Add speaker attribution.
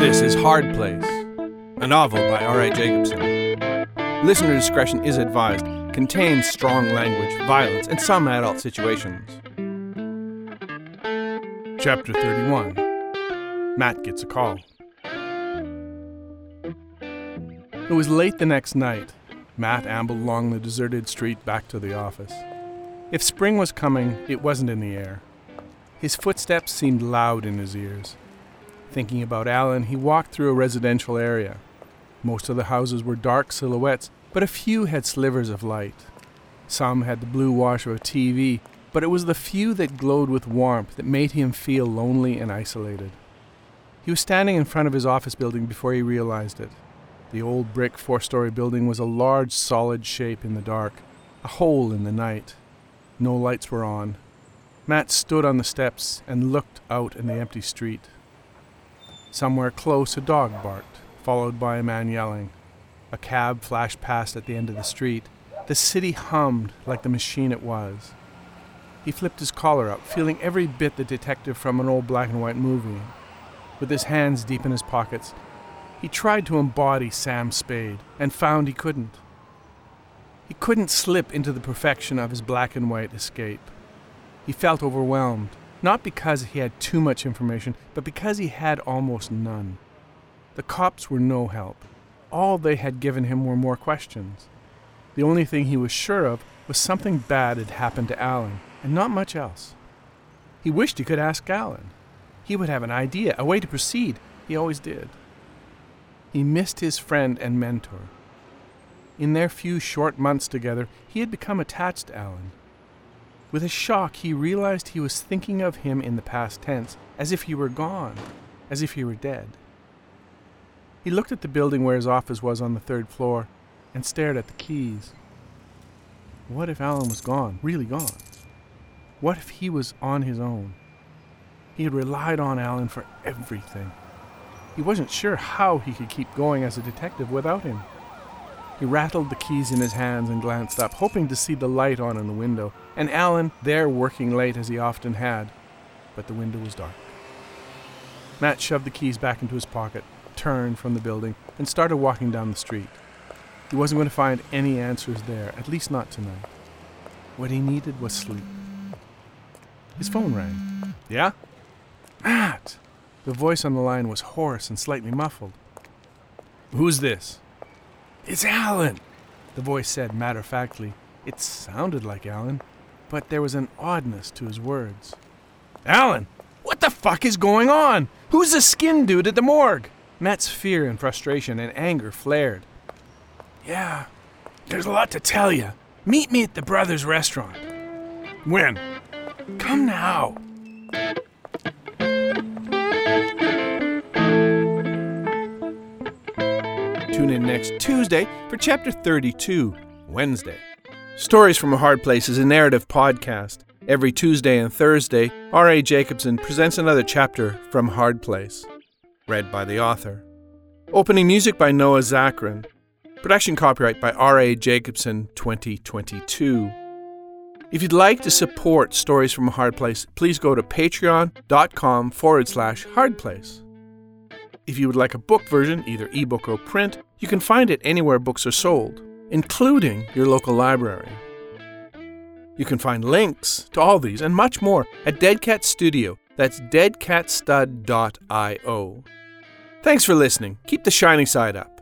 Speaker 1: This is Hard Place, a novel by R.A. Jacobson. Listener discretion is advised, contains strong language, violence, and some adult situations. Chapter 31 Matt Gets a Call. It was late the next night. Matt ambled along the deserted street back to the office. If spring was coming, it wasn't in the air. His footsteps seemed loud in his ears. Thinking about Alan, he walked through a residential area. Most of the houses were dark silhouettes, but a few had slivers of light. Some had the blue wash of a TV, but it was the few that glowed with warmth that made him feel lonely and isolated. He was standing in front of his office building before he realized it. The old brick four story building was a large, solid shape in the dark, a hole in the night. No lights were on. Matt stood on the steps and looked out in the empty street. Somewhere close, a dog barked, followed by a man yelling. A cab flashed past at the end of the street. The city hummed like the machine it was. He flipped his collar up, feeling every bit the detective from an old black and white movie. With his hands deep in his pockets, he tried to embody Sam Spade and found he couldn't. He couldn't slip into the perfection of his black and white escape. He felt overwhelmed, not because he had too much information, but because he had almost none. The cops were no help. All they had given him were more questions. The only thing he was sure of was something bad had happened to Alan, and not much else. He wished he could ask Alan. He would have an idea, a way to proceed. He always did. He missed his friend and mentor. In their few short months together, he had become attached to Alan. With a shock, he realized he was thinking of him in the past tense, as if he were gone, as if he were dead. He looked at the building where his office was on the third floor and stared at the keys. What if Alan was gone, really gone? What if he was on his own? He had relied on Alan for everything. He wasn't sure how he could keep going as a detective without him. He rattled the keys in his hands and glanced up, hoping to see the light on in the window, and Alan there working late as he often had. But the window was dark. Matt shoved the keys back into his pocket, turned from the building, and started walking down the street. He wasn't going to find any answers there, at least not tonight. What he needed was sleep. His phone rang. Yeah? Matt! The voice on the line was hoarse and slightly muffled. Who's this? It's Alan, the voice said matter of factly. It sounded like Alan, but there was an oddness to his words. Alan, what the fuck is going on? Who's the skin dude at the morgue? Matt's fear and frustration and anger flared. Yeah, there's a lot to tell you. Meet me at the Brothers restaurant. When? Come now. Next Tuesday for Chapter 32, Wednesday. Stories from a Hard Place is a narrative podcast. Every Tuesday and Thursday, R.A. Jacobson presents another chapter from Hard Place, read by the author. Opening music by Noah Zachrin. Production copyright by R.A. Jacobson 2022. If you'd like to support Stories from a Hard Place, please go to patreon.com forward slash hardplace. If you would like a book version, either ebook or print, you can find it anywhere books are sold, including your local library. You can find links to all these and much more at Dead Cat Studio. That's deadcatstud.io. Thanks for listening. Keep the shiny side up.